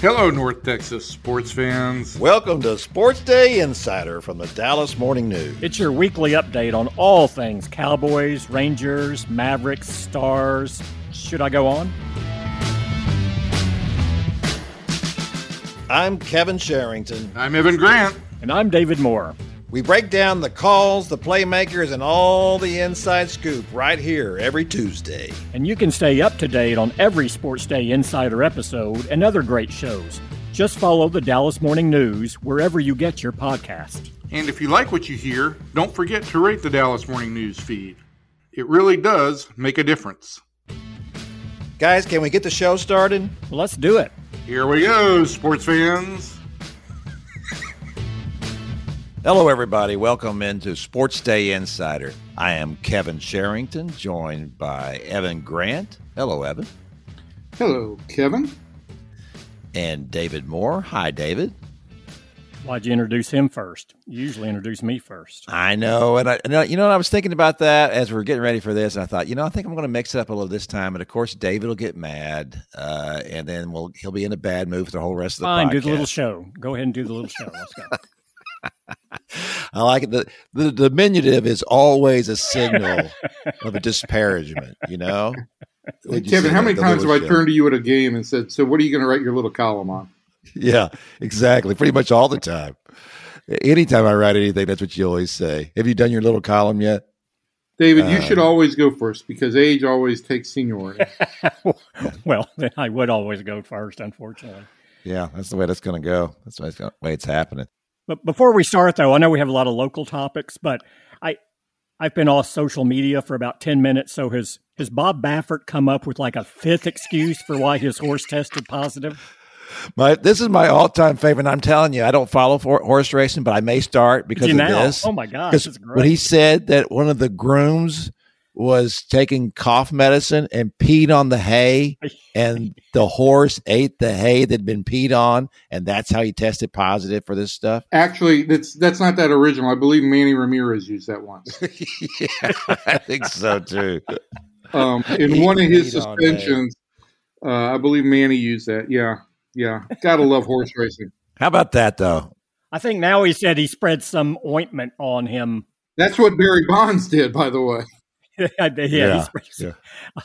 Hello, North Texas sports fans. Welcome to Sports Day Insider from the Dallas Morning News. It's your weekly update on all things Cowboys, Rangers, Mavericks, Stars. Should I go on? I'm Kevin Sherrington. I'm Evan Grant. And I'm David Moore. We break down the calls, the playmakers, and all the inside scoop right here every Tuesday. And you can stay up to date on every Sports Day Insider episode and other great shows. Just follow the Dallas Morning News wherever you get your podcast. And if you like what you hear, don't forget to rate the Dallas Morning News feed. It really does make a difference. Guys, can we get the show started? Let's do it. Here we go, sports fans. Hello, everybody. Welcome into Sports Day Insider. I am Kevin Sherrington, joined by Evan Grant. Hello, Evan. Hello, Kevin. And David Moore. Hi, David. Why'd you introduce him first? You usually introduce me first. I know, and I, you know, I was thinking about that as we are getting ready for this, and I thought, you know, I think I'm going to mix it up a little this time, and of course, David will get mad, uh, and then we'll he'll be in a bad mood for the whole rest of the Fine, podcast. do the little show. Go ahead and do the little show. Let's go. I like it. The, the diminutive is always a signal of a disparagement, you know? Hey, Kevin, how many times have I turned to you at a game and said, So, what are you going to write your little column on? Yeah, exactly. Pretty much all the time. Anytime I write anything, that's what you always say. Have you done your little column yet? David, you uh, should always go first because age always takes seniority. well, then I would always go first, unfortunately. Yeah, that's the way that's going to go. That's the way it's happening. But before we start, though, I know we have a lot of local topics, but I I've been off social media for about ten minutes. So has has Bob Baffert come up with like a fifth excuse for why his horse tested positive? My this is my all time favorite. I'm telling you, I don't follow for horse racing, but I may start because of now? this. Oh my gosh, when he said that one of the grooms was taking cough medicine and peed on the hay, and the horse ate the hay that'd been peed on, and that's how he tested positive for this stuff. Actually, that's that's not that original. I believe Manny Ramirez used that once. yeah, I think so too. Um, in he one of his suspensions, uh, I believe Manny used that. Yeah, yeah. Gotta love horse racing. How about that though? I think now he said he spread some ointment on him. That's what Barry Bonds did, by the way. yeah, yeah, yeah.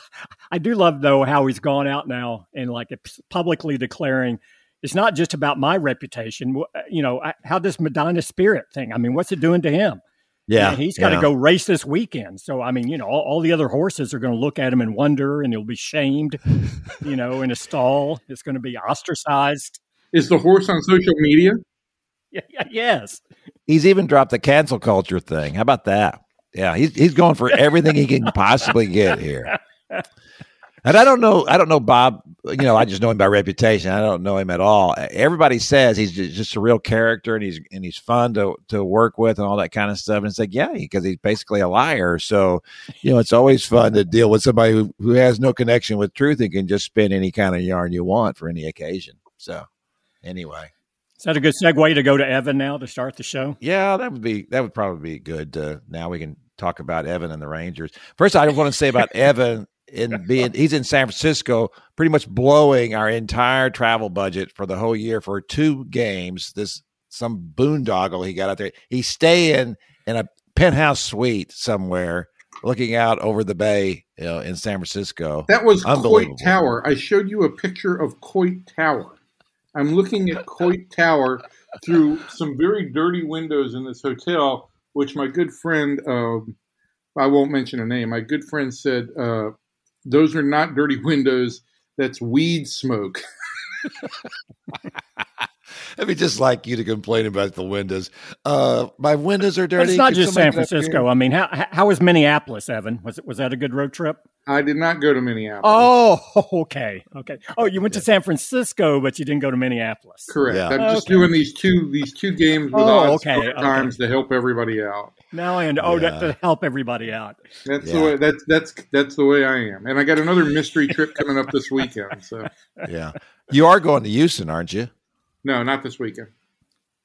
I do love though how he's gone out now and like publicly declaring it's not just about my reputation. You know, how this Medina Spirit thing? I mean, what's it doing to him? Yeah, you know, he's got to yeah. go race this weekend. So I mean, you know, all, all the other horses are going to look at him and wonder, and he'll be shamed. you know, in a stall, it's going to be ostracized. Is the horse on social media? Yeah, yeah, yes. He's even dropped the cancel culture thing. How about that? Yeah, he's he's going for everything he can possibly get here. And I don't know, I don't know Bob. You know, I just know him by reputation. I don't know him at all. Everybody says he's just a real character, and he's and he's fun to to work with, and all that kind of stuff. And it's like, yeah, because he's basically a liar. So, you know, it's always fun to deal with somebody who who has no connection with truth and can just spin any kind of yarn you want for any occasion. So, anyway. Is that a good segue to go to Evan now to start the show? Yeah, that would be that would probably be good. Uh, now we can talk about Evan and the Rangers. First, I want to say about Evan in being he's in San Francisco, pretty much blowing our entire travel budget for the whole year for two games. This some boondoggle he got out there. He's staying in a penthouse suite somewhere, looking out over the bay you know, in San Francisco. That was Coit Tower. I showed you a picture of Coit Tower. I'm looking at Coit Tower through some very dirty windows in this hotel which my good friend, um, I won't mention a name, my good friend said, uh, those are not dirty windows, that's weed smoke. I mean, just like you to complain about the windows. Uh, my windows are dirty. But it's not Can just San Francisco. I mean, how how was Minneapolis, Evan? Was it was that a good road trip? I did not go to Minneapolis. Oh, okay, okay. Oh, you went yeah. to San Francisco, but you didn't go to Minneapolis. Correct. Yeah. I'm okay. just doing these two these two games with oh, odds okay, times to help everybody out. Now I Oh, yeah. to help everybody out. That's the way. That's that's that's the way I am. And I got another mystery trip coming up this weekend. So yeah, you are going to Houston, aren't you? No, not this weekend.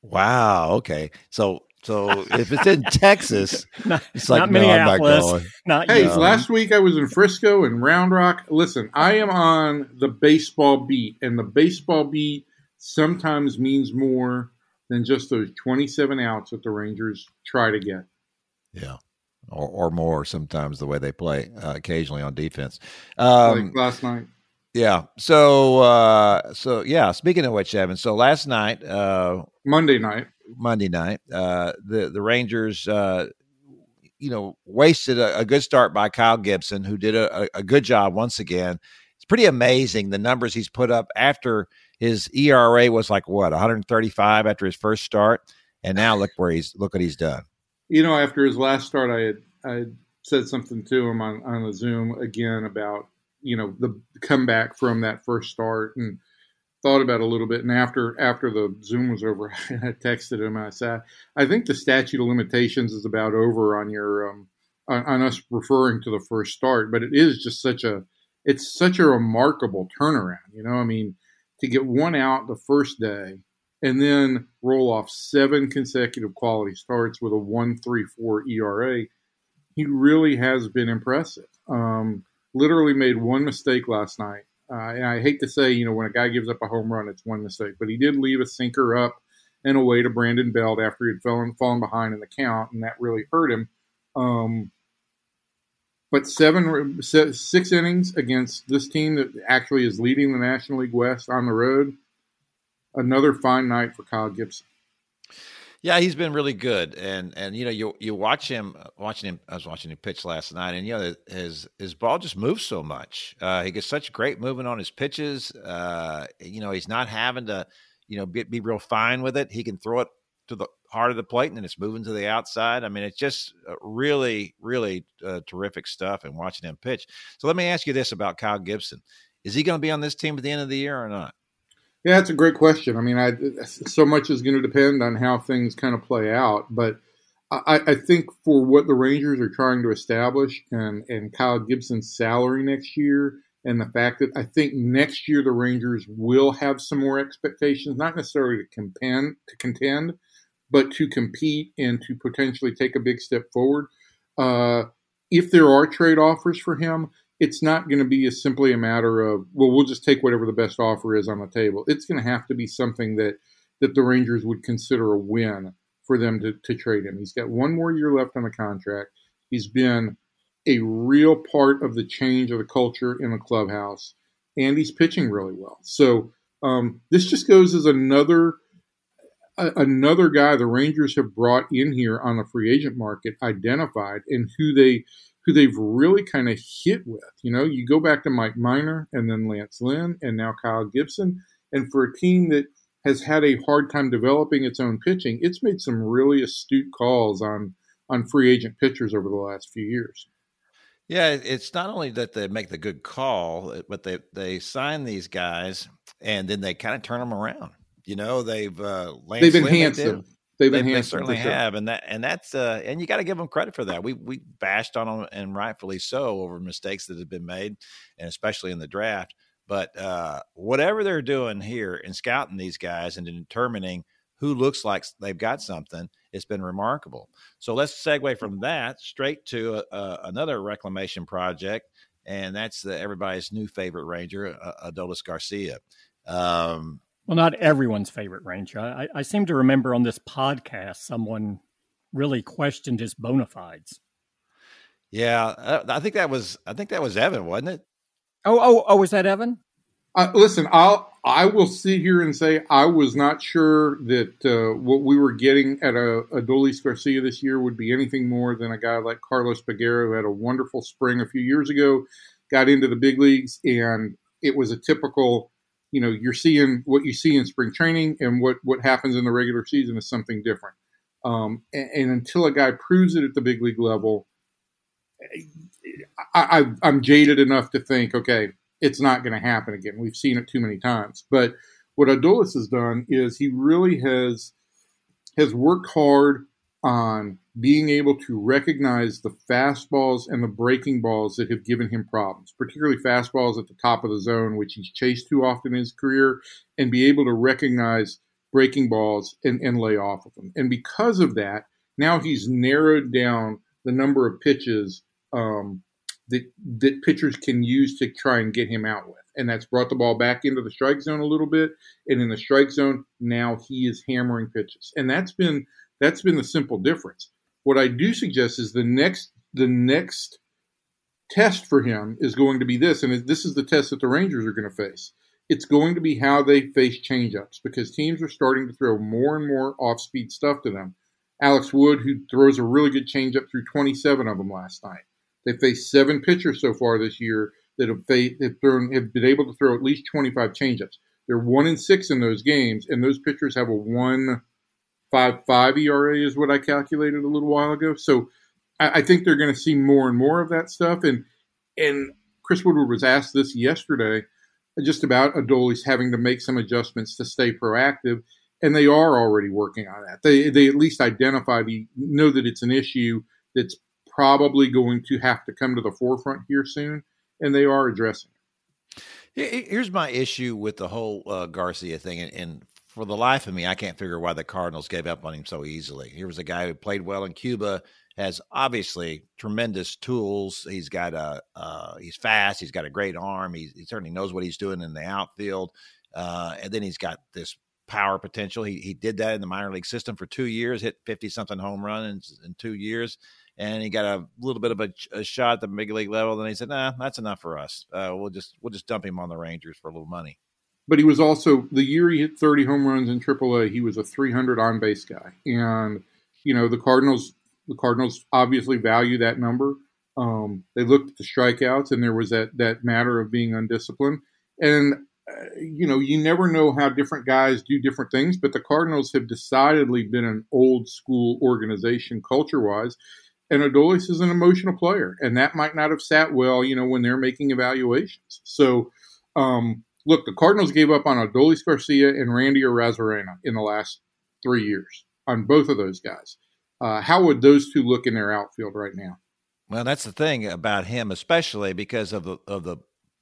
Wow. Okay. So so if it's in Texas, not, it's like not no, Minneapolis. I'm not going. Not hey, last week I was in Frisco and Round Rock. Listen, I am on the baseball beat, and the baseball beat sometimes means more than just those 27 outs that the Rangers try to get. Yeah. Or, or more sometimes the way they play uh, occasionally on defense. Um, like last night. Yeah. So, uh, so yeah. Speaking of which, Evan. So last night, uh, Monday night, Monday night, uh, the the Rangers, uh, you know, wasted a, a, good start by Kyle Gibson, who did a, a, good job once again. It's pretty amazing the numbers he's put up after his ERA was like what 135 after his first start, and now look where he's look what he's done. You know, after his last start, I had I had said something to him on on the Zoom again about you know the comeback from that first start and thought about a little bit. And after after the Zoom was over, I texted him I said, I think the statute of limitations is about over on your um, on, on us referring to the first start, but it is just such a it's such a remarkable turnaround. You know, I mean, to get one out the first day and then roll off seven consecutive quality starts with a one three four ERA, he really has been impressive. Um, literally made one mistake last night. Uh, and I hate to say, you know, when a guy gives up a home run, it's one mistake, but he did leave a sinker up and away to Brandon Belt after he had fallen, fallen behind in the count, and that really hurt him. Um, but seven, six innings against this team that actually is leading the National League West on the road. Another fine night for Kyle Gibson. Yeah, he's been really good, and and you know you you watch him watching him. I was watching him pitch last night, and you know his his ball just moves so much. Uh, he gets such great movement on his pitches. Uh, you know he's not having to you know be, be, real fine with it. He can throw it to the heart of the plate, and then it's moving to the outside. I mean, it's just uh, really really uh, terrific stuff. And watching him pitch. So let me ask you this about Kyle Gibson: Is he going to be on this team at the end of the year or not? Yeah, that's a great question. I mean, I, so much is going to depend on how things kind of play out, but I, I, think for what the Rangers are trying to establish and, and Kyle Gibson's salary next year, and the fact that I think next year the Rangers will have some more expectations, not necessarily to contend, to contend, but to compete and to potentially take a big step forward. Uh, if there are trade offers for him, it's not going to be as simply a matter of well we'll just take whatever the best offer is on the table. It's going to have to be something that that the rangers would consider a win for them to, to trade him. He's got one more year left on the contract. He's been a real part of the change of the culture in the clubhouse and he's pitching really well. So um, this just goes as another another guy the rangers have brought in here on the free agent market identified and who they who they've really kind of hit with. You know, you go back to Mike Minor and then Lance Lynn and now Kyle Gibson. And for a team that has had a hard time developing its own pitching, it's made some really astute calls on on free agent pitchers over the last few years. Yeah, it's not only that they make the good call, but they they sign these guys and then they kind of turn them around. You know, they've uh, Lance they've enhanced them. They've they, they certainly sure. have, and that and that's uh, and you got to give them credit for that. We we bashed on them, and rightfully so, over mistakes that have been made, and especially in the draft. But uh, whatever they're doing here in scouting these guys and determining who looks like they've got something, it's been remarkable. So let's segue from that straight to a, a, another reclamation project, and that's the, everybody's new favorite ranger, uh, Adolis Garcia. Um, well, not everyone's favorite ranger. I, I seem to remember on this podcast someone really questioned his bona fides. Yeah, uh, I think that was I think that was Evan, wasn't it? Oh, oh, oh, was that Evan? Uh, listen, I'll I will sit here and say I was not sure that uh, what we were getting at a, Adolis Garcia this year would be anything more than a guy like Carlos Peguero, who had a wonderful spring a few years ago, got into the big leagues, and it was a typical you know you're seeing what you see in spring training and what what happens in the regular season is something different. Um, and, and, until a guy proves it at the big league level I, I, i'm jaded enough to think okay it's not going to happen again. We've seen it too many times. But what adolis has done is he really has has worked hard on being able to recognize the fastballs and the breaking balls that have given him problems, particularly fastballs at the top of the zone, which he's chased too often in his career, and be able to recognize breaking balls and, and lay off of them. And because of that, now he's narrowed down the number of pitches um, that that pitchers can use to try and get him out with. and that's brought the ball back into the strike zone a little bit. And in the strike zone, now he is hammering pitches, and that's been that's been the simple difference. What I do suggest is the next the next test for him is going to be this, and this is the test that the Rangers are going to face. It's going to be how they face changeups because teams are starting to throw more and more off speed stuff to them. Alex Wood, who throws a really good changeup through 27 of them last night. They faced seven pitchers so far this year that have, have, thrown have been able to throw at least 25 changeups. They're one in six in those games, and those pitchers have a one five five ERA is what I calculated a little while ago. So I, I think they're going to see more and more of that stuff. And and Chris Woodward was asked this yesterday, just about Adolis having to make some adjustments to stay proactive, and they are already working on that. They they at least identify the know that it's an issue that's probably going to have to come to the forefront here soon, and they are addressing it. Here's my issue with the whole uh, Garcia thing, and, and, for the life of me, I can't figure why the Cardinals gave up on him so easily. Here was a guy who played well in Cuba, has obviously tremendous tools. He's got a uh, he's fast. He's got a great arm. He, he certainly knows what he's doing in the outfield, uh, and then he's got this power potential. He he did that in the minor league system for two years, hit fifty something home runs in, in two years and he got a little bit of a, a, shot at the big league level. Then he said, "Nah, that's enough for us. Uh, we'll just we'll just dump him on the Rangers for a little money." But he was also the year he hit 30 home runs in AAA. He was a 300 on base guy, and you know the Cardinals. The Cardinals obviously value that number. Um, they looked at the strikeouts, and there was that that matter of being undisciplined. And uh, you know, you never know how different guys do different things. But the Cardinals have decidedly been an old school organization culture wise and Adolis is an emotional player, and that might not have sat well, you know, when they're making evaluations. So, um, look, the Cardinals gave up on Adolis Garcia and Randy Arozarena in the last three years on both of those guys. Uh, how would those two look in their outfield right now? Well, that's the thing about him, especially because of the of the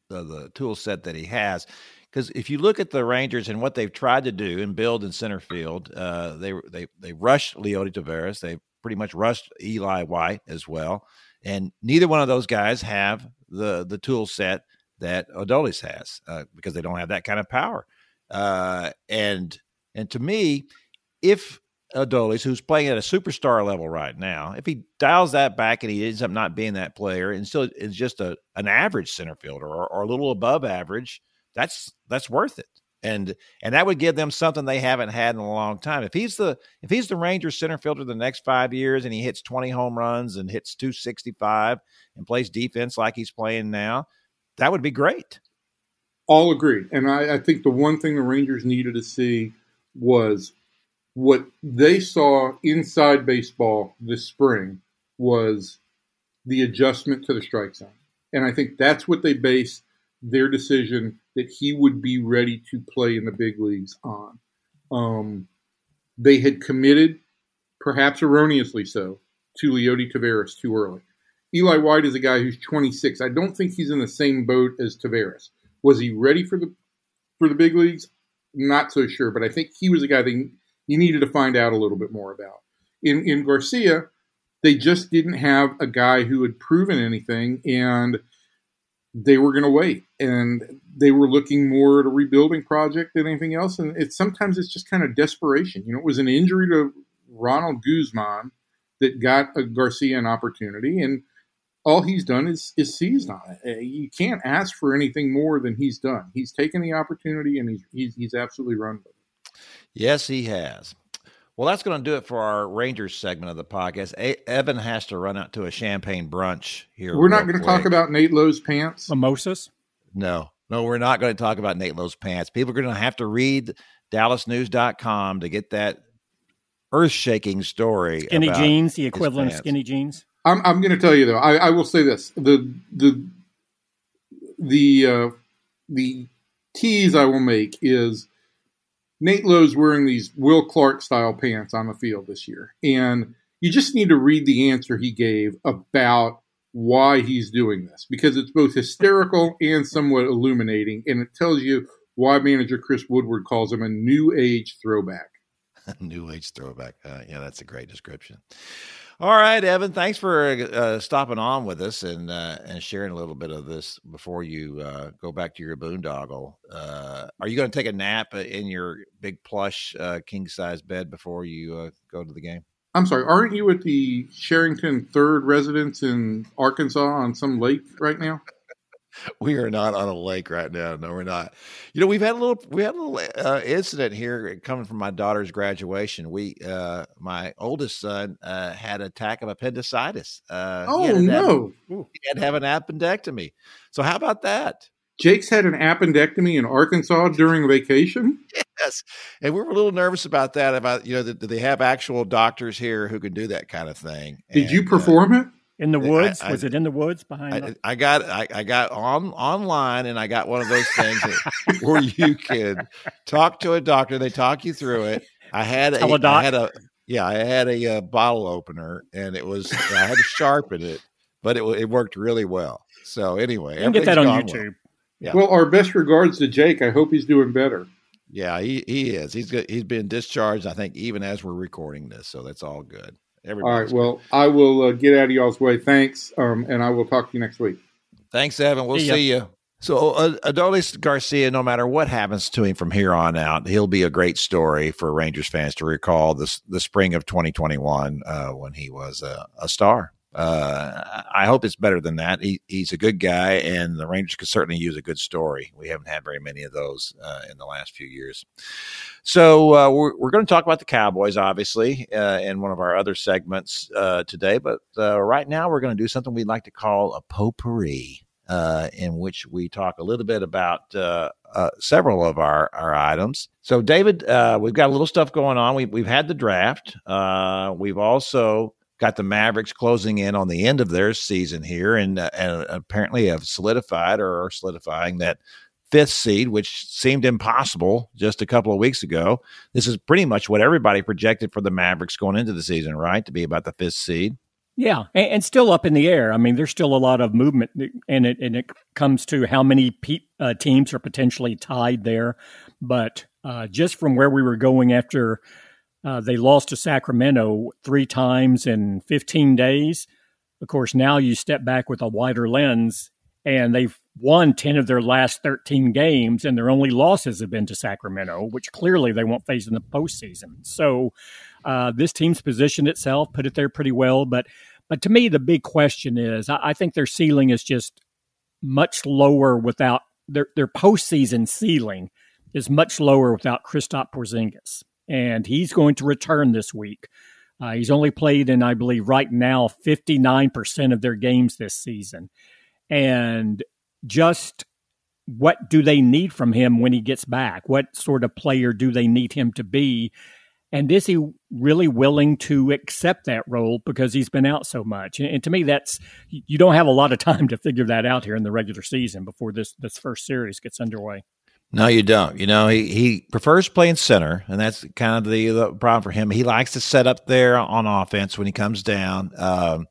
of the tool set that he has. Because if you look at the Rangers and what they've tried to do and build in center field, uh, they they they rushed Leody Taveras, they pretty much rushed Eli White as well. And neither one of those guys have the the tool set that Adolis has uh, because they don't have that kind of power. Uh, and and to me, if Adolis, who's playing at a superstar level right now, if he dials that back and he ends up not being that player and still is just a an average center fielder or, or a little above average, that's that's worth it and and that would give them something they haven't had in a long time. If he's the if he's the Rangers center fielder the next five years and he hits twenty home runs and hits two sixty five and plays defense like he's playing now, that would be great. All agreed, and I, I think the one thing the Rangers needed to see was what they saw inside baseball this spring was the adjustment to the strike zone, and I think that's what they based their decision that he would be ready to play in the big leagues on. Um, they had committed, perhaps erroneously so, to Leody Taveras too early. Eli White is a guy who's 26. I don't think he's in the same boat as Taveras. Was he ready for the for the big leagues? Not so sure, but I think he was a guy that you needed to find out a little bit more about. In in Garcia, they just didn't have a guy who had proven anything, and they were going to wait and they were looking more at a rebuilding project than anything else and it's sometimes it's just kind of desperation you know it was an injury to ronald guzman that got a garcia an opportunity and all he's done is is seized on it uh, you can't ask for anything more than he's done he's taken the opportunity and he's he's, he's absolutely run with it yes he has well, that's going to do it for our Rangers segment of the podcast. A- Evan has to run out to a champagne brunch here. We're not going to talk about Nate Lowe's pants. Mimosas? No, no, we're not going to talk about Nate Lowe's pants. People are going to have to read dallasnews.com to get that earth shaking story. Skinny jeans, the equivalent of skinny jeans. I'm, I'm going to tell you though, I, I will say this: the the the uh, the tease I will make is Nate Lowe's wearing these Will Clark style pants on the field this year. And you just need to read the answer he gave about why he's doing this because it's both hysterical and somewhat illuminating. And it tells you why manager Chris Woodward calls him a new age throwback. new age throwback. Uh, yeah, that's a great description. All right, Evan. Thanks for uh, stopping on with us and uh, and sharing a little bit of this before you uh, go back to your boondoggle. Uh, are you going to take a nap in your big plush uh, king size bed before you go to the game? I'm sorry. Aren't you at the Sherrington Third residence in Arkansas on some lake right now? We are not on a lake right now. No, we're not. You know, we've had a little we had a little uh, incident here coming from my daughter's graduation. We uh my oldest son uh had an attack of appendicitis. Uh oh no. Have, he had to have an appendectomy. So how about that? Jake's had an appendectomy in Arkansas during vacation. Yes, and we were a little nervous about that. About you know, do they have actual doctors here who can do that kind of thing? Did and, you uh, perform it? In the woods? I, I, was it in the woods behind? I, I got I, I, got on online and I got one of those things that, where you can talk to a doctor. They talk you through it. I had a, I had a yeah I had a, a, uh, bottle opener and it was I had to sharpen it, but it it worked really well. So anyway, you can get that on YouTube. Well. Yeah. Well, our best regards to Jake. I hope he's doing better. Yeah, he, he is. He's good. He's been discharged. I think even as we're recording this, so that's all good. Everybody's All right. Well, I will uh, get out of y'all's way. Thanks. Um, and I will talk to you next week. Thanks, Evan. We'll see, see you. So uh, Adolis Garcia, no matter what happens to him from here on out, he'll be a great story for Rangers fans to recall this the spring of 2021 uh, when he was a, a star. Uh, I hope it's better than that. He, he's a good guy, and the Rangers could certainly use a good story. We haven't had very many of those uh, in the last few years. So uh, we're, we're going to talk about the Cowboys, obviously, uh, in one of our other segments uh, today. But uh, right now, we're going to do something we'd like to call a potpourri. in which we talk a little bit about several of our, our items. So, David, we've got a little stuff going on. We, we've had the draft. we've also got the Mavericks closing in on the end of their season here, and, uh, and apparently have solidified or are solidifying that fifth seed, which seemed impossible just a couple of weeks ago. This is pretty much what everybody projected for the Mavericks going into the season, right? To be about the fifth seed. Yeah, and, and still up in the air. I mean, there's still a lot of movement, and it and it comes to how many pe- uh, teams are potentially tied there. But uh, just from where we were going after uh, they lost to Sacramento three times in 15 days. Of course, now you step back with a wider lens, and they've won 10 of their last 13 games, and their only losses have been to Sacramento, which clearly they won't face in the postseason. So uh, this team's positioned itself, put it there pretty well. But but to me, the big question is I, I think their ceiling is just much lower without their their postseason ceiling is much lower without Kristaps Porzingis and he's going to return this week. Uh, he's only played in, I believe, right now, 59% of their games this season. And just what do they need from him when he gets back? What sort of player do they need him to be? And is he really willing to accept that role because he's been out so much? And, to me, that's you don't have a lot of time to figure that out here in the regular season before this this first series gets underway. No, you don't. You know, he, he prefers playing center, and that's kind of the, the problem for him. He likes to set up there on offense when he comes down. Um,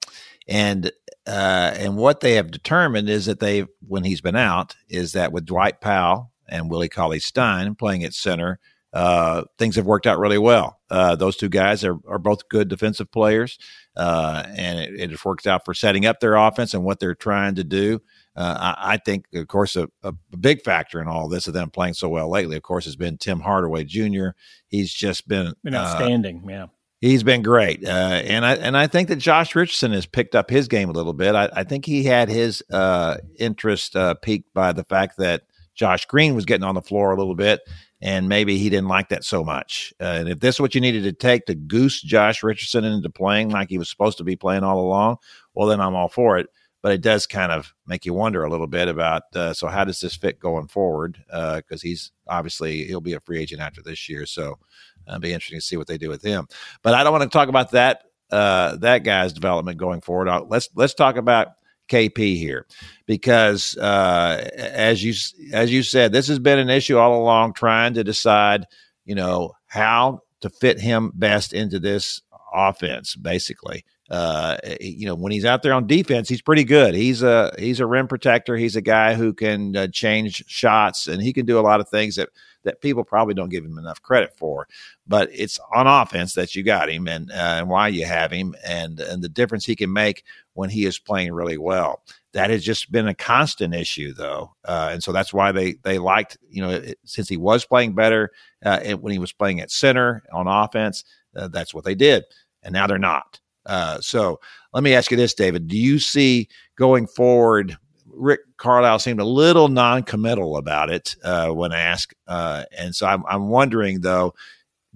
and uh, and what they have determined is that they, when he's been out, is that with Dwight Powell and Willie Cauley Stein playing at center, uh, things have worked out really well. Uh, those two guys are, are both good defensive players, uh, and it, it, worked out for setting up their offense and what they're trying to do uh, I, I, think, of course, a, a, big factor in all this of them playing so well lately, of course, has been Tim Hardaway Jr. He's just been, been uh, outstanding. Uh, yeah. He's been great, uh, and I and I think that Josh Richardson has picked up his game a little bit. I, I think he had his uh, interest uh, piqued by the fact that Josh Green was getting on the floor a little bit, and maybe he didn't like that so much. and if this is what you needed to take to goose Josh Richardson into playing like he was supposed to be playing all along, well, then I'm all for it but it does kind of make you wonder a little bit about uh, so how does this fit going forward? Because uh, he's obviously he'll be a free agent after this year so it'll be interesting to see what they do with him. But i don't want to talk about that uh, that guy's development going forward. I'll, let's let's talk about KP here because uh, as you as you said this has been an issue all along trying to decide you know how to fit him best into this offense basically Uh, you know, when he's out there on defense, he's pretty good. He's a he's a rim protector. He's a guy who can uh, change shots, and he can do a lot of things that that people probably don't give him enough credit for. But it's on offense that you got him, and uh, and why you have him, and and the difference he can make when he is playing really well. That has just been a constant issue, though, uh, and so that's why they they liked you know it, since he was playing better uh, when he was playing at center on offense. Uh, that's what they did, and now they're not. Uh, so let me ask you this, David: Do you see going forward? Rick Carlisle seemed a little non-committal about it uh, when asked, uh, and so I'm, I'm wondering though,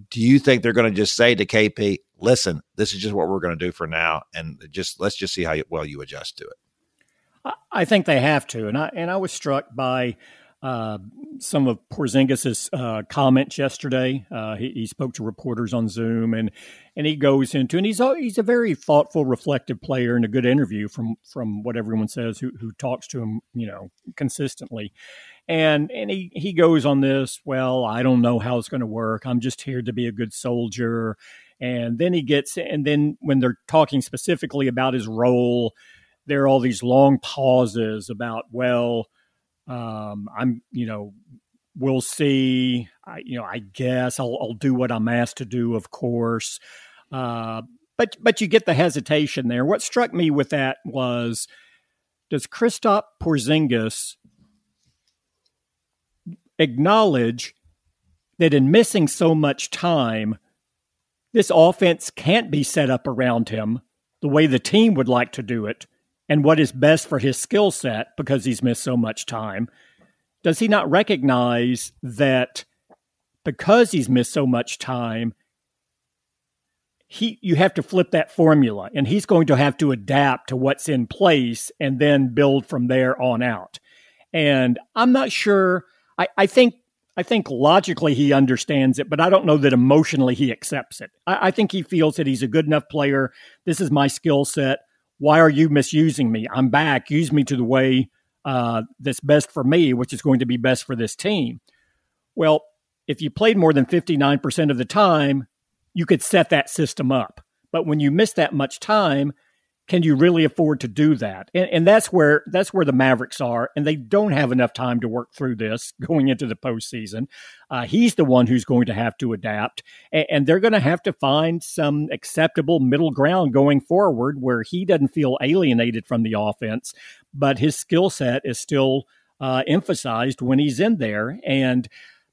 do you think they're going to just say to KP, "Listen, this is just what we're going to do for now, and just let's just see how well you adjust to it"? I think they have to, and I and I was struck by uh, some of Porzingis's uh, comments yesterday. Uh, he, he, spoke to reporters on Zoom, and and he goes into and he's a, he's a very thoughtful, reflective player and a good interview from from what everyone says who who talks to him, you know, consistently. And and he he goes on this. Well, I don't know how it's going to work. I'm just here to be a good soldier. And then he gets and then when they're talking specifically about his role, there are all these long pauses about well um, I'm, you know, we'll see. I, you know, I guess I'll, I'll do what I'm asked to do, of course. Uh, but but you get the hesitation there. What struck me with that was, does Kristaps Porzingis acknowledge that in missing so much time, this offense can't be set up around him the way the team would like to do it and what is best for his skill set because he's missed so much time, does he not recognize that because he's missed so much time, he you have to flip that formula and he's going to have to adapt to what's in place and then build from there on out. And I'm not sure I, I think I think logically he understands it, but I don't know that emotionally he accepts it. I, I think he feels that he's a good enough player. This is my skill set why are you misusing me? I'm back. Use me to the way uh, that's best for me, which is going to be best for this team. Well, if you played more than 59% of the time, you could set that system up. But when you miss that much time, can you really afford to do that? And, and, that's where that's where the Mavericks are, and they don't have enough time to work through this going into the postseason. Uh, he's the one who's going to have to adapt, and, and they're going to have to find some acceptable middle ground going forward, where he doesn't feel alienated from the offense, but his skill set is still uh, emphasized when he's in there. And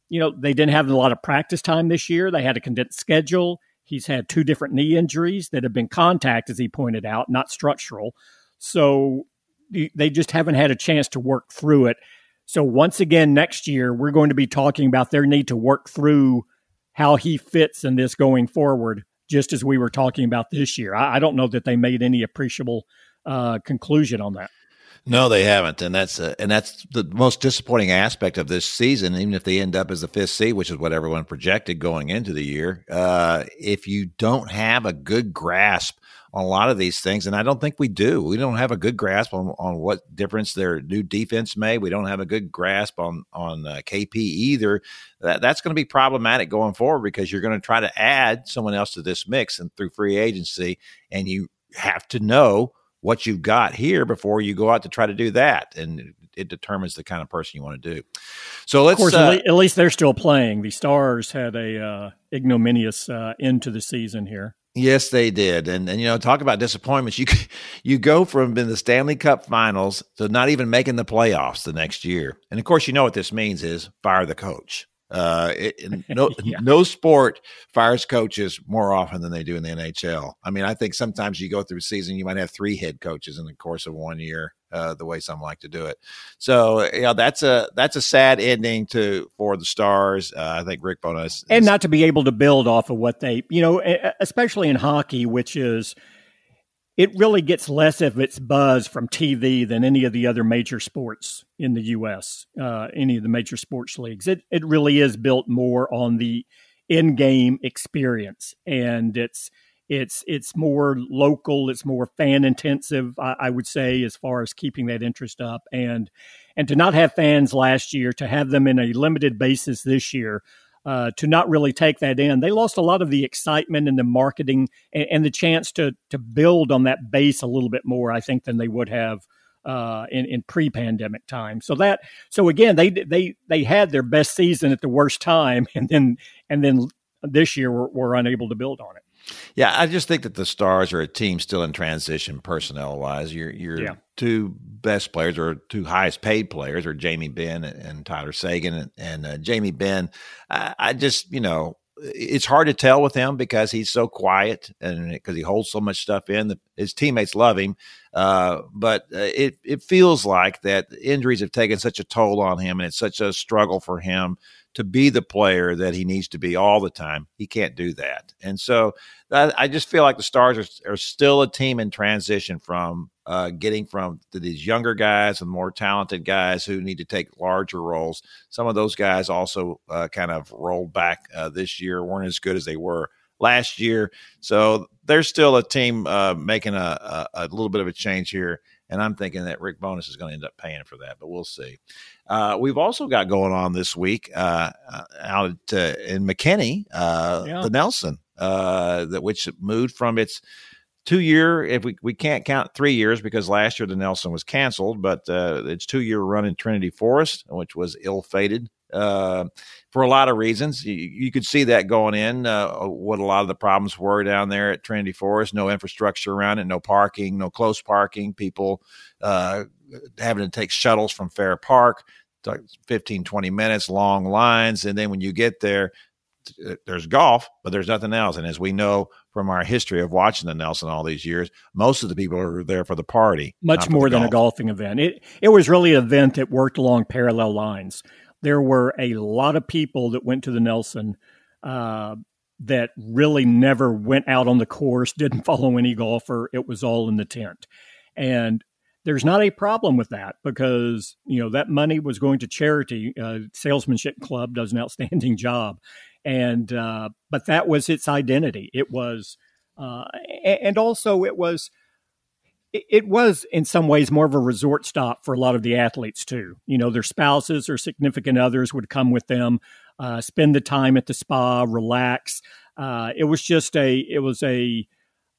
you know they didn't have a lot of practice time this year; they had a condensed schedule He's had two different knee injuries that have been contact, as he pointed out, not structural. So they just haven't had a chance to work through it. So once again, next year, we're going to be talking about their need to work through how he fits in this going forward, just as we were talking about this year. I, don't know that they made any appreciable uh, conclusion on that. No, they haven't, and that's uh, and that's the most disappointing aspect of this season. Even if they end up as the fifth seed, which is what everyone projected going into the year, uh, if you don't have a good grasp on a lot of these things, and I don't think we do. We don't have a good grasp on, on what difference their new defense made. We don't have a good grasp on on uh, KP either. That, that's going to be problematic going forward because you're going to try to add someone else to this mix and through free agency, and you have to know what you've got here before you go out to try to do that. And it determines the kind of person you want to do. So let's. Of course, uh, at least they're still playing. The Stars had a uh, ignominious uh, end to the season here. Yes, they did, and and you know, talk about disappointments. You you go from in the Stanley Cup Finals to not even making the playoffs the next year, and of course, you know what this means is fire the coach. Uh, it, no, yeah. no sport fires coaches more often than they do in the NHL. I mean, I think sometimes you go through a season, you might have three head coaches in the course of one year. Uh, the way some like to do it, so you know that's a that's a sad ending to for the Stars. Uh, I think Rick Bowness and not to be able to build off of what they, you know, especially in hockey, which is it really gets less of its buzz from TV than any of the other major sports in the U.S. Uh, any of the major sports leagues. It it really is built more on the in-game experience, and it's it's it's more local. It's more fan intensive. I, I would say as far as keeping that interest up, and and to not have fans last year, to have them in a limited basis this year. Uh, to not really take that in. They lost a lot of the excitement and the marketing and, and, the chance to to build on that base a little bit more, I think, than they would have uh, in, in pre-pandemic time. So that so again, they they they had their best season at the worst time, and then and then this year were, were unable to build on it. Yeah, I just think that the Stars are a team still in transition personnel wise. Your your yeah. two best players or two highest paid players are Jamie Benn and, and Tyler Seguin. and, and uh, Jamie Benn. I, I, just you know it's hard to tell with him because he's so quiet and because he holds so much stuff in. The, his teammates love him, uh, but uh, it it feels like that injuries have taken such a toll on him, and it's such a struggle for him to be the player that he needs to be all the time. He can't do that. And so I, just feel like the Stars are, are, still a team in transition from uh, getting from these younger guys and more talented guys who need to take larger roles. Some of those guys also uh, kind of rolled back uh, this year, weren't as good as they were last year. So they're still a team uh, making a, a, a little bit of a change here. And I'm thinking that Rick Bowness is going to end up paying for that, but we'll see. Uh, we've also got going on this week uh, uh out at, in McKinney, uh, yeah. the Nelson, uh, that which moved from its two year. If we we can't count three years because last year the Nelson was canceled, but it's two year run in Trinity Forest, which was ill fated uh, for a lot of reasons. You, you could see that going in, uh, what a lot of the problems were down there at Trinity Forest no infrastructure around it, no parking, no close parking, people uh, having to take shuttles from Fair Park, 15, 20 minutes, long lines. And then when you get there, uh, there's golf, but there's nothing else. And as we know from our history of watching the Nelson all these years, most of the people are there for the party, much more than golf. a golfing event. It it was really an event that worked along parallel lines there were a lot of people that went to the Nelson uh, that really never went out on the course, didn't follow any golfer. It was all in the tent. And there's not a problem with that because you know that money was going to charity. Uh, Salesmanship Club does an outstanding job, and uh, but that was its identity. It was, uh, and also it was it was in some ways more of a resort stop for a lot of the athletes too. You know, their spouses or significant others would come with them, uh, spend the time at the spa, relax. Uh, it was just a it was a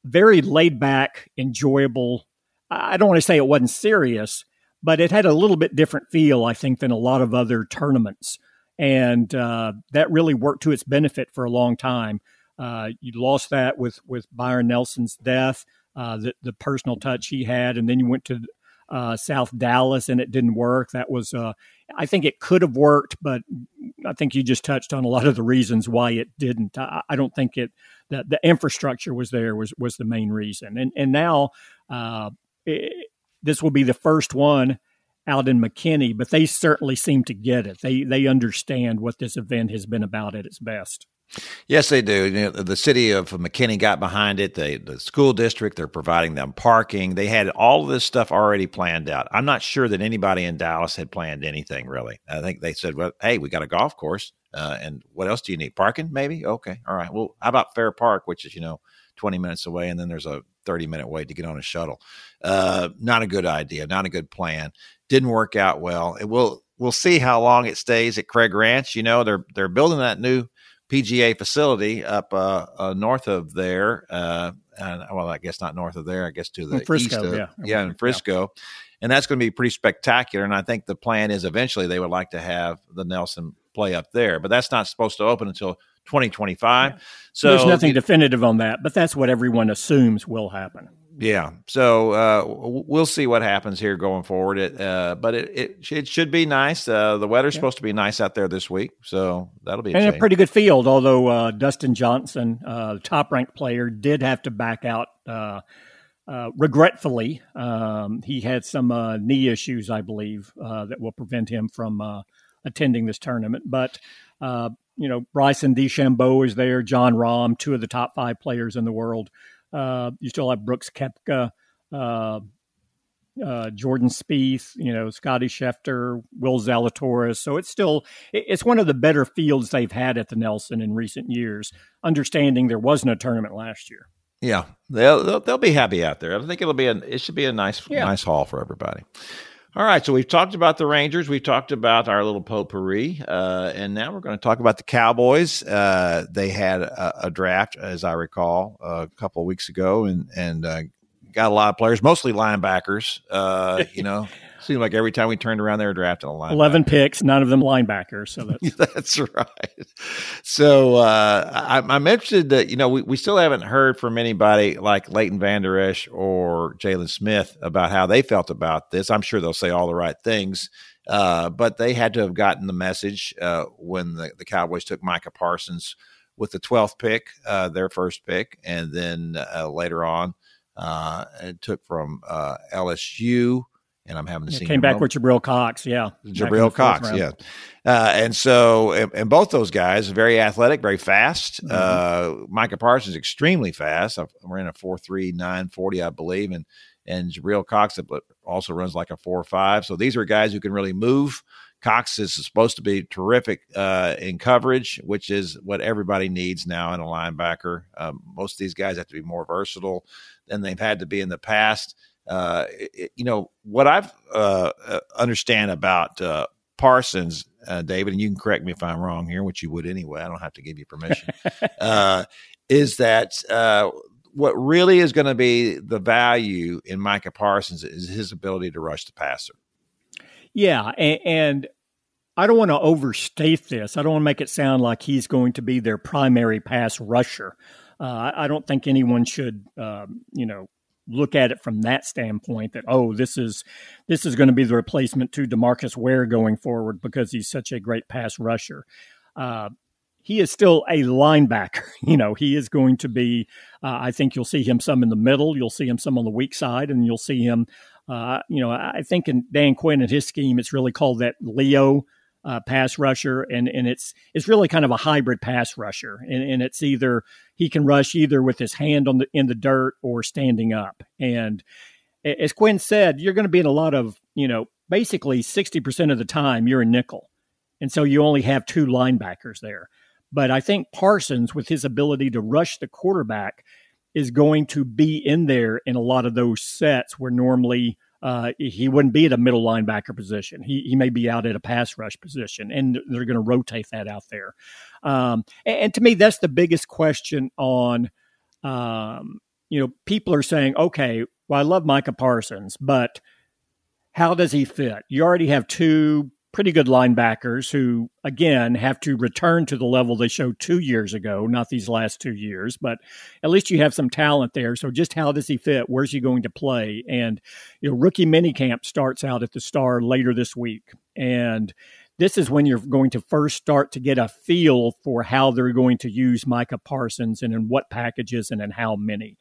very laid back, enjoyable. I don't want to say it wasn't serious, but it had a little bit different feel, I think, than a lot of other tournaments, and uh, that really worked to its benefit for a long time. Uh, you lost that with with Byron Nelson's death uh, the, the personal touch he had. And then you went to uh, South Dallas and it didn't work. That was, uh, I think it could have worked, but I think you just touched on a lot of the reasons why it didn't. I, I don't think it that the infrastructure was there was was the main reason. And and now uh, it, this will be the first one out in McKinney, but they certainly seem to get it. They they understand what this event has been about at its best. Yes, they do. You know, the city of McKinney got behind it. They, the school district, they're providing them parking. They had all of this stuff already planned out. I'm not sure that anybody in Dallas had planned anything really. I think they said, "Well, hey, we got a golf course, uh, and what else do you need? Parking, maybe? Okay, all right. Well, how about Fair Park, which is you know 20 minutes away, and then there's a 30 minute wait to get on a shuttle. Uh, not a good idea. Not a good plan. Didn't work out well. It will. We'll see how long it stays at Craig Ranch. You know, they're they're building that new PGA facility up uh, uh, north of there. Uh, and, well, I guess not north of there. I guess to the Frisco, east of, yeah, yeah, in Frisco, yeah. and that's going to be pretty spectacular. And I think the plan is eventually they would like to have the Nelson play up there, but that's not supposed to open until 2025. Yeah. So there's nothing definitive on that, but that's what everyone assumes will happen. Yeah. So uh, we'll see what happens here going forward. It, uh, but it, it, it should be nice. Uh, the weather's yeah. supposed to be nice out there this week, so that'll be a and change. a pretty good field. Although uh, Dustin Johnson, uh, top ranked player, did have to back out. Uh, regretfully, um, he had some knee issues, I believe, that will prevent him from attending this tournament. But you know, Bryson DeChambeau is there, Jon Rahm, two of the top five players in the world. Uh, you still have Brooks Koepka, uh, uh, Jordan Spieth, you know, Scotty Scheffler, Will Zalatoris. So it's still it's one of the better fields they've had at the Nelson in recent years. Understanding there wasn't a tournament last year. Yeah, they'll they'll, they'll be happy out there. I think it'll be a it should be a nice yeah. nice haul for everybody. All right, so we've talked about the Rangers, we've talked about our little potpourri, uh, and now we're going to talk about the Cowboys. Uh, they had a, a, draft, as I recall, a couple of weeks ago, and and uh, got a lot of players, mostly linebackers. Uh, you know, seemed like every time we turned around, they were drafting a line. Eleven picks, none of them linebackers. So that's that's right. So uh, I, am interested that you know we, we still haven't heard from anybody like Leighton Vander Esch or Jaylon Smith about how they felt about this. I'm sure they'll say all the right things. Uh, but they had to have gotten the message uh, when the, the Cowboys took Micah Parsons with the 12th pick, uh, their first pick, and then uh, later on uh, it took from uh, LSU and I'm having to see came back with Jabril Cox, yeah, Jabril Cox, yeah, uh, and so and, and, both those guys very athletic, very fast. Mm-hmm. Uh, Micah Parsons extremely fast. I ran a four three nine forty, I believe, and and Jabril Cox also runs like a four five. So these are guys who can really move. Cox is supposed to be terrific uh, in coverage, which is what everybody needs now in a linebacker. Um, most of these guys have to be more versatile than they've had to be in the past uh, it, you know what I've uh, uh, understand about uh, Parsons, uh, David, and you can correct me if I'm wrong here, which you would anyway. I don't have to give you permission. Uh, is that what really is going to be the value in Micah Parsons is his ability to rush the passer. Yeah, and, and I don't want to overstate this. I don't want to make it sound like he's going to be their primary pass rusher. Uh, I don't think anyone should, um, you know, look at it from that standpoint that oh this is this is going to be the replacement to Demarcus Ware going forward because he's such a great pass rusher. Uh, he is still a linebacker. You know, he is going to be. Uh, I think you'll see him some in the middle. You'll see him some on the weak side, and you'll see him. Uh, you know, I think in Dan Quinn and his scheme, it's really called that Leo uh, pass rusher, and and it's it's really kind of a hybrid pass rusher, and, and it's either he can rush either with his hand on the in the dirt or standing up. And as Quinn said, you're going to be in a lot of you know basically sixty percent of the time you're a nickel, and so you only have two linebackers there. But I think Parsons, with his ability to rush the quarterback, is going to be in there in a lot of those sets where normally uh, he wouldn't be at a middle linebacker position. He, he may be out at a pass rush position, and they're going to rotate that out there. Um, and, and, to me, that's the biggest question on, um, you know, people are saying, okay, well, I love Micah Parsons, but how does he fit? You already have two pretty good linebackers who, again, have to return to the level they showed two years ago, not these last two years, but at least you have some talent there. So just how does he fit? Where's he going to play? And, you know, rookie minicamp starts out at the star later this week. And this is when you're going to first start to get a feel for how they're going to use Micah Parsons and in what packages and in how many.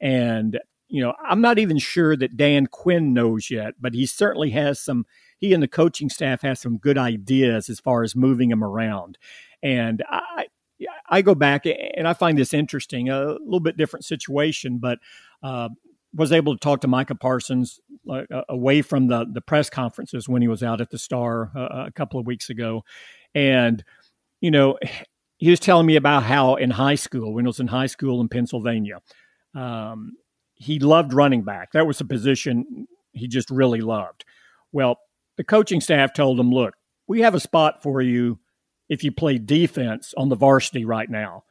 And, you know, I'm not even sure that Dan Quinn knows yet, but he certainly has some – he and the coaching staff has some good ideas as far as moving him around. And I, I go back and I find this interesting, a little bit different situation, but uh, was able to talk to Micah Parsons uh, away from the the press conferences when he was out at the Star uh, a couple of weeks ago, and you know he was telling me about how in high school, when he was in high school in Pennsylvania, um, he loved running back. That was a position he just really loved. Well, the coaching staff told him, look, we have a spot for you if you play defense on the varsity right now.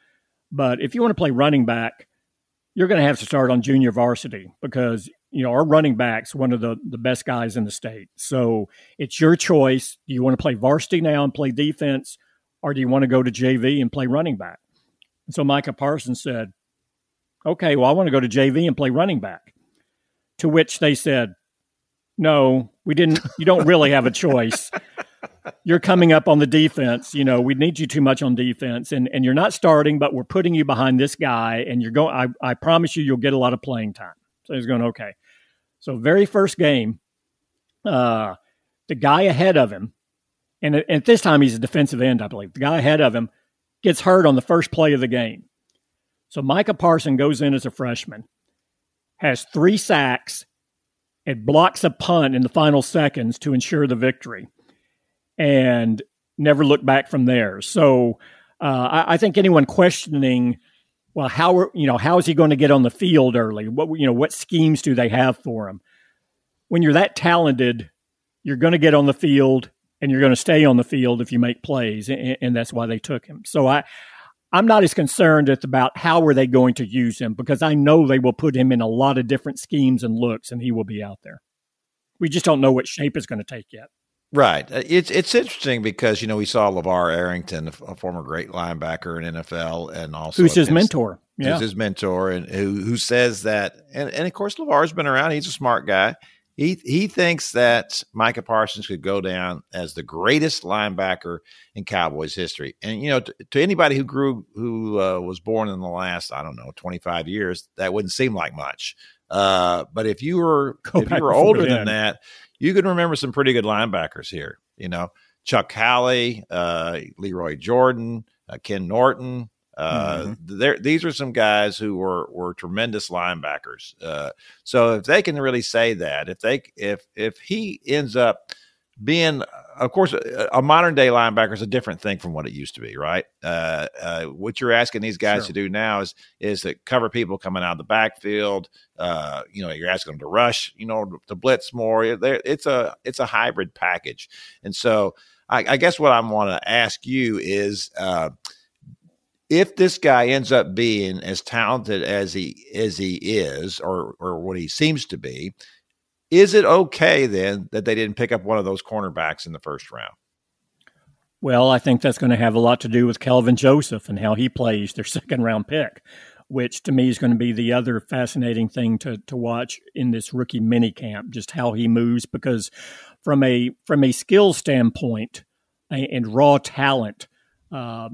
But if you want to play running back, you're going to have to start on junior varsity because you know our running back's one of the the best guys in the state. So it's your choice. Do you want to play varsity now and play defense, or do you want to go to JV and play running back? And so Micah Parsons said, "Okay, well I want to go to JV and play running back." To which they said, no, we didn't. You don't really have a choice. You're coming up on the defense. You know, we need you too much on defense, and and you're not starting, but we're putting you behind this guy, and you're going. I I promise you, you'll get a lot of playing time. So he's going okay. So very first game, uh, the guy ahead of him, and at this time he's a defensive end, I believe. The guy ahead of him gets hurt on the first play of the game. So Micah Parson goes in as a freshman, has three sacks it blocks a punt in the final seconds to ensure the victory and never look back from there. So uh, I, I, think anyone questioning, well, how are, you know how is he going to get on the field early? What you know what schemes do they have for him? When you're that talented, you're going to get on the field and you're going to stay on the field if you make plays, and, and that's why they took him. So I, I'm not as concerned about how are they going to use him because I know they will put him in a lot of different schemes and looks, and he will be out there. We just don't know what shape it's going to take yet. Right. Uh, it's it's interesting because you know we saw LaVar Arrington, a former great linebacker in NFL, and also who's his mentor. Yeah. Who's his mentor, and who who says that, and, and of course LaVar's been around. He's a smart guy. He he thinks that Micah Parsons could go down as the greatest linebacker in Cowboys history. And you know, to, to anybody who grew who uh, was born in the last I don't know twenty five years, that wouldn't seem like much. Uh, but if you were go if you were older than that, you can remember some pretty good linebackers here. You know, Chuck Howley, uh, Lee Roy Jordan, uh, Ken Norton, uh, mm-hmm. these are some guys who were were tremendous linebackers. Uh, so if they can really say that, if they if if he ends up being, of course, a, a modern day linebacker is a different thing from what it used to be, right? Uh, uh what you're asking these guys sure. to do now is is to cover people coming out of the backfield. Uh, you know, you're asking them to rush, you know, to blitz more. It's a it's a hybrid package, and so I, I guess what I want to ask you is uh, if this guy ends up being as talented as he as he is or or what he seems to be is it okay then that they didn't pick up one of those cornerbacks in the first round? Well i think that's going to have a lot to do with kelvin joseph and how he plays their second round pick which to me is going to be the other fascinating thing to to watch in this rookie mini camp just how he moves because from a from a skill standpoint and raw talent uh,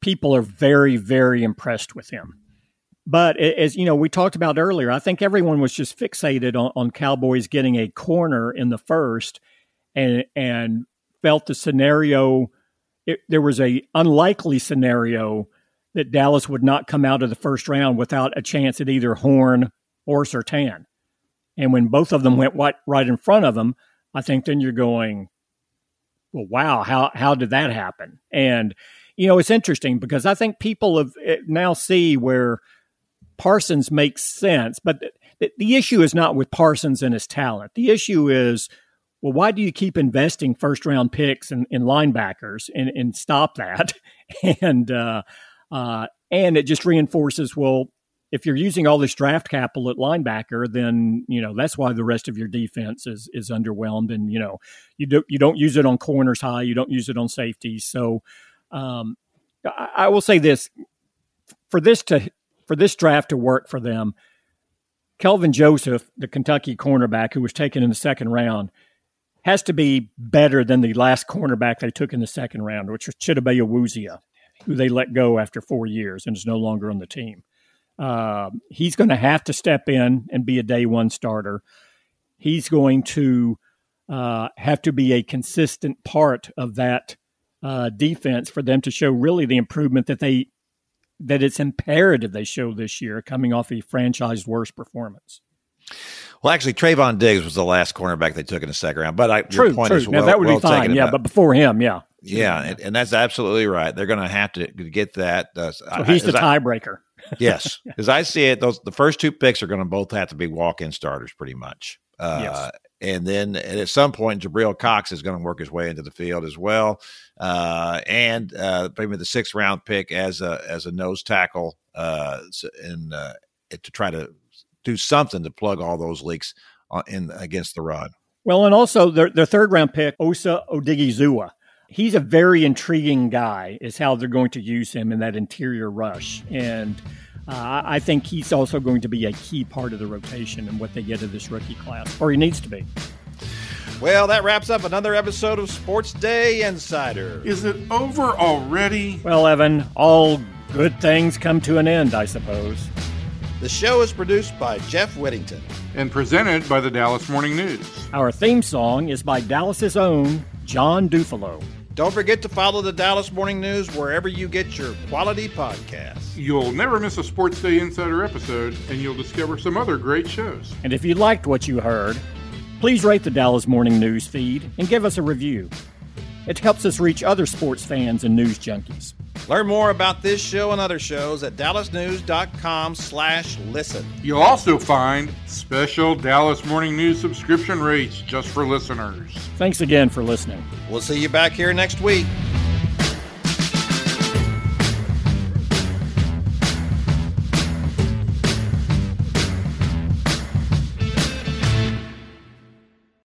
people are very, very impressed with him. But as you know, we talked about earlier, I think everyone was just fixated on, on Cowboys getting a corner in the first, and and felt the scenario. It, there was a unlikely scenario that Dallas would not come out of the first round without a chance at either Horn or Surtain. And when both of them went right, right in front of them, I think then you're going, well, wow, how how did that happen? And you know, it's interesting because I think people have eh, now see where Parsons makes sense, but the, the issue is not with Parsons and his talent. The issue is, well, why do you keep investing first round picks in, in linebackers and, and stop that? and uh, uh, and it just reinforces, well, if you're using all this draft capital at linebacker, then you know that's why the rest of your defense is is underwhelmed, and you know you don't you don't use it on corners high, you don't use it on safeties, so um, I, I will say this: for this to for this draft to work for them, Kelvin Joseph, the Kentucky cornerback who was taken in the second round, has to be better than the last cornerback they took in the second round, which was Chidobe Awuzie, who they let go after four years and is no longer on the team. Uh, he's going to have to step in and be a day one starter. He's going to uh, have to be a consistent part of that uh, defense for them to show really the improvement that they that it's imperative they show this year, coming off a franchise worst performance. Well, actually, Trevon Diggs was the last cornerback they took in the second round. But I, true, your point true. is well, now, that would well be fine. Yeah, about, but before him, yeah, yeah, and, and, that's absolutely right. They're going to have to get that. Uh, so he's the tiebreaker. yes, as I see it, those the first two picks are going to both have to be walk-in starters, pretty much. Uh, yes. And then at some point, Jabril Cox is going to work his way into the field as well, uh, and uh, maybe the sixth round pick as a as a nose tackle, uh, and uh, to try to do something to plug all those leaks in against the run. Well, and also their, their third round pick, Osa Odighizuwa. He's a very intriguing guy, is how they're going to use him in that interior rush. And uh, I think he's also going to be a key part of the rotation and what they get of this rookie class, or he needs to be. Well, that wraps up another episode of Sports Day Insider. Is it over already? Well, Evan, all good things come to an end, I suppose. The show is produced by Jeff Whittington and presented by the Dallas Morning News. Our theme song is by Dallas's own John Dufilho. Don't forget to follow the Dallas Morning News wherever you get your quality podcasts. You'll never miss a Sports Day Insider episode, and you'll discover some other great shows. And if you liked what you heard, please rate the Dallas Morning News feed and give us a review. It helps us reach other sports fans and news junkies. Learn more about this show and other shows at dallasnews.com slash listen. You'll also find special Dallas Morning News subscription rates just for listeners. Thanks again for listening. We'll see you back here next week.